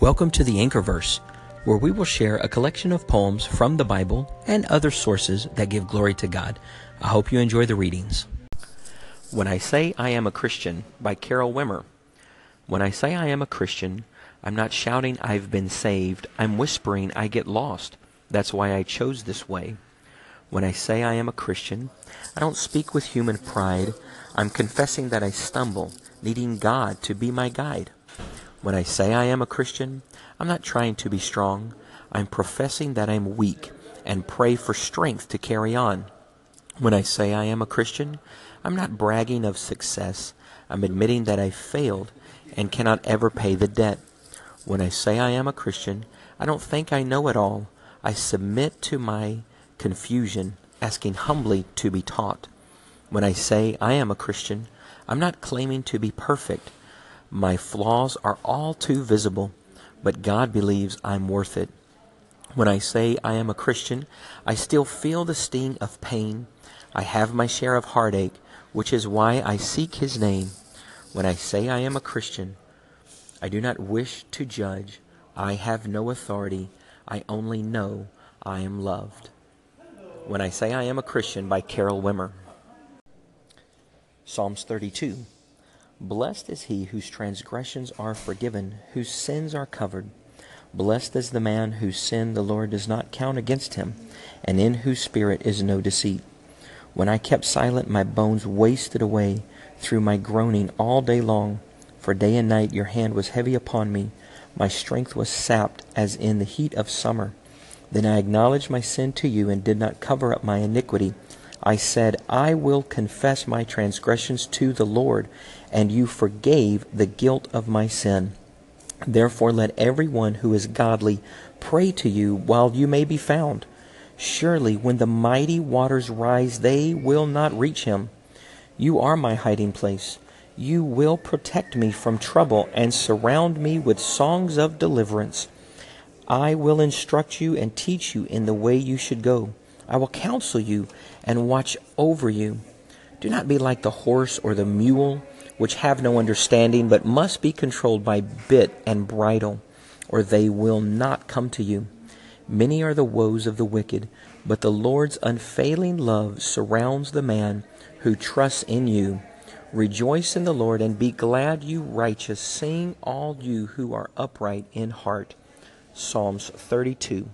Welcome to the Anchorverse, where we will share a collection of poems from the Bible and other sources that give glory to God. I hope you enjoy the readings. When I Say I Am a Christian by Carol Wimmer. When I say I am a Christian, I'm not shouting I've been saved. I'm whispering I get lost. That's why I chose this way. When I say I am a Christian, I don't speak with human pride. I'm confessing that I stumble, needing God to be my guide. When I say I am a Christian, I'm not trying to be strong. I'm professing that I'm weak and pray for strength to carry on. When I say I am a Christian, I'm not bragging of success. I'm admitting that I failed and cannot ever pay the debt. When I say I am a Christian, I don't think I know it all. I submit to my confusion, asking humbly to be taught. When I say I am a Christian, I'm not claiming to be perfect. My flaws are all too visible, but God believes I'm worth it. When I say I am a Christian, I still feel the sting of pain. I have my share of heartache, which is why I seek His name. When I say I am a Christian, I do not wish to judge. I have no authority. I only know I am loved. When I say I am a Christian by Carol Wimmer. Psalms 32. Blessed is he whose transgressions are forgiven, whose sins are covered. Blessed is the man whose sin the Lord does not count against him, and in whose spirit is no deceit. When I kept silent, my bones wasted away through my groaning all day long. For day and night your hand was heavy upon me. My strength was sapped as in the heat of summer. Then I acknowledged my sin to you and did not cover up my iniquity. I said, I will confess my transgressions to the Lord, and you forgave the guilt of my sin. Therefore, let everyone who is godly pray to you while you may be found. Surely, when the mighty waters rise, they will not reach him. You are my hiding place. You will protect me from trouble and surround me with songs of deliverance. I will instruct you and teach you in the way you should go. I will counsel you and watch over you. Do not be like the horse or the mule, which have no understanding, but must be controlled by bit and bridle, or they will not come to you. Many are the woes of the wicked, but the Lord's unfailing love surrounds the man who trusts in you. Rejoice in the Lord and be glad, you righteous. Sing, all you who are upright in heart. Psalms 32.